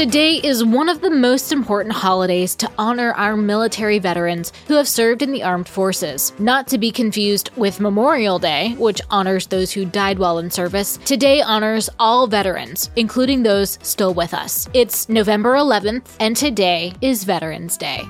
Today is one of the most important holidays to honor our military veterans who have served in the armed forces. Not to be confused with Memorial Day, which honors those who died while in service, today honors all veterans, including those still with us. It's November 11th, and today is Veterans Day.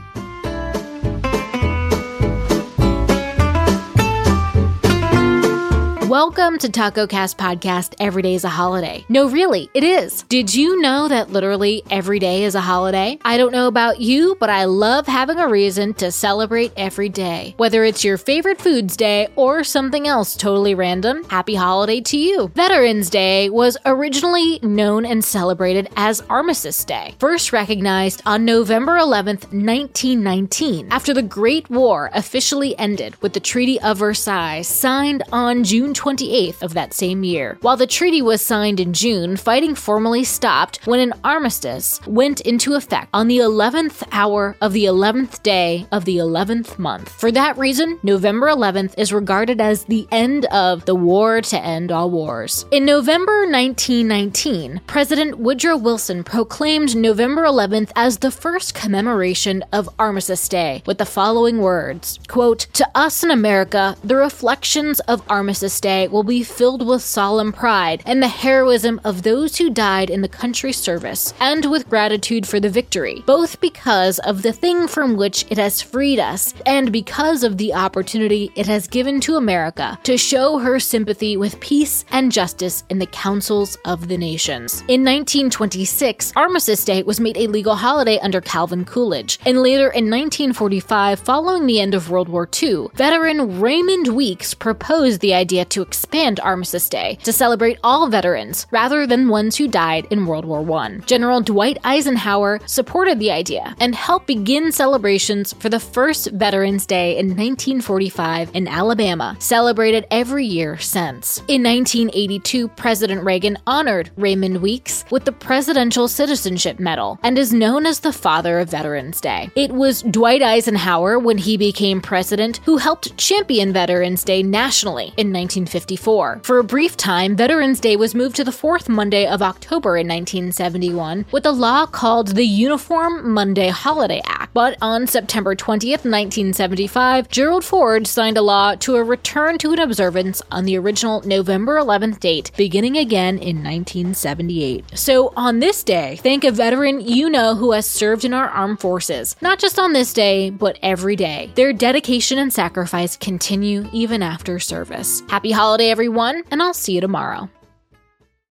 Welcome to Taco Cast Podcast Every Day is a Holiday. No, really, it is. Did you know that literally every day is a holiday? I don't know about you, but I love having a reason to celebrate every day. Whether it's your favorite foods day or something else totally random, happy holiday to you. Veterans Day was originally known and celebrated as Armistice Day, first recognized on November 11th, 1919, after the Great War officially ended with the Treaty of Versailles signed on June 28th of that same year. While the treaty was signed in June, fighting formally stopped when an armistice went into effect on the 11th hour of the 11th day of the 11th month. For that reason, November 11th is regarded as the end of the war to end all wars. In November 1919, President Woodrow Wilson proclaimed November 11th as the first commemoration of Armistice Day with the following words, quote, "To us in America, the reflections of Armistice Day Day will be filled with solemn pride and the heroism of those who died in the country's service, and with gratitude for the victory, both because of the thing from which it has freed us and because of the opportunity it has given to America to show her sympathy with peace and justice in the councils of the nations. In 1926, Armistice Day was made a legal holiday under Calvin Coolidge, and later in 1945, following the end of World War II, veteran Raymond Weeks proposed the idea to expand Armistice Day to celebrate all veterans rather than ones who died in World War I. General Dwight Eisenhower supported the idea and helped begin celebrations for the first Veterans Day in 1945 in Alabama, celebrated every year since. In 1982, President Reagan honored Raymond Weeks with the Presidential Citizenship Medal and is known as the father of Veterans Day. It was Dwight Eisenhower, when he became president, who helped champion Veterans Day nationally in 19 1954. For a brief time, Veterans Day was moved to the fourth Monday of October in 1971 with a law called the Uniform Monday Holiday Act. But on September 20th, 1975, Gerald Ford signed a law to a return to an observance on the original November 11th date, beginning again in 1978. So on this day, thank a veteran you know who has served in our armed forces, not just on this day, but every day. Their dedication and sacrifice continue even after service. Happy holiday, everyone, and I'll see you tomorrow.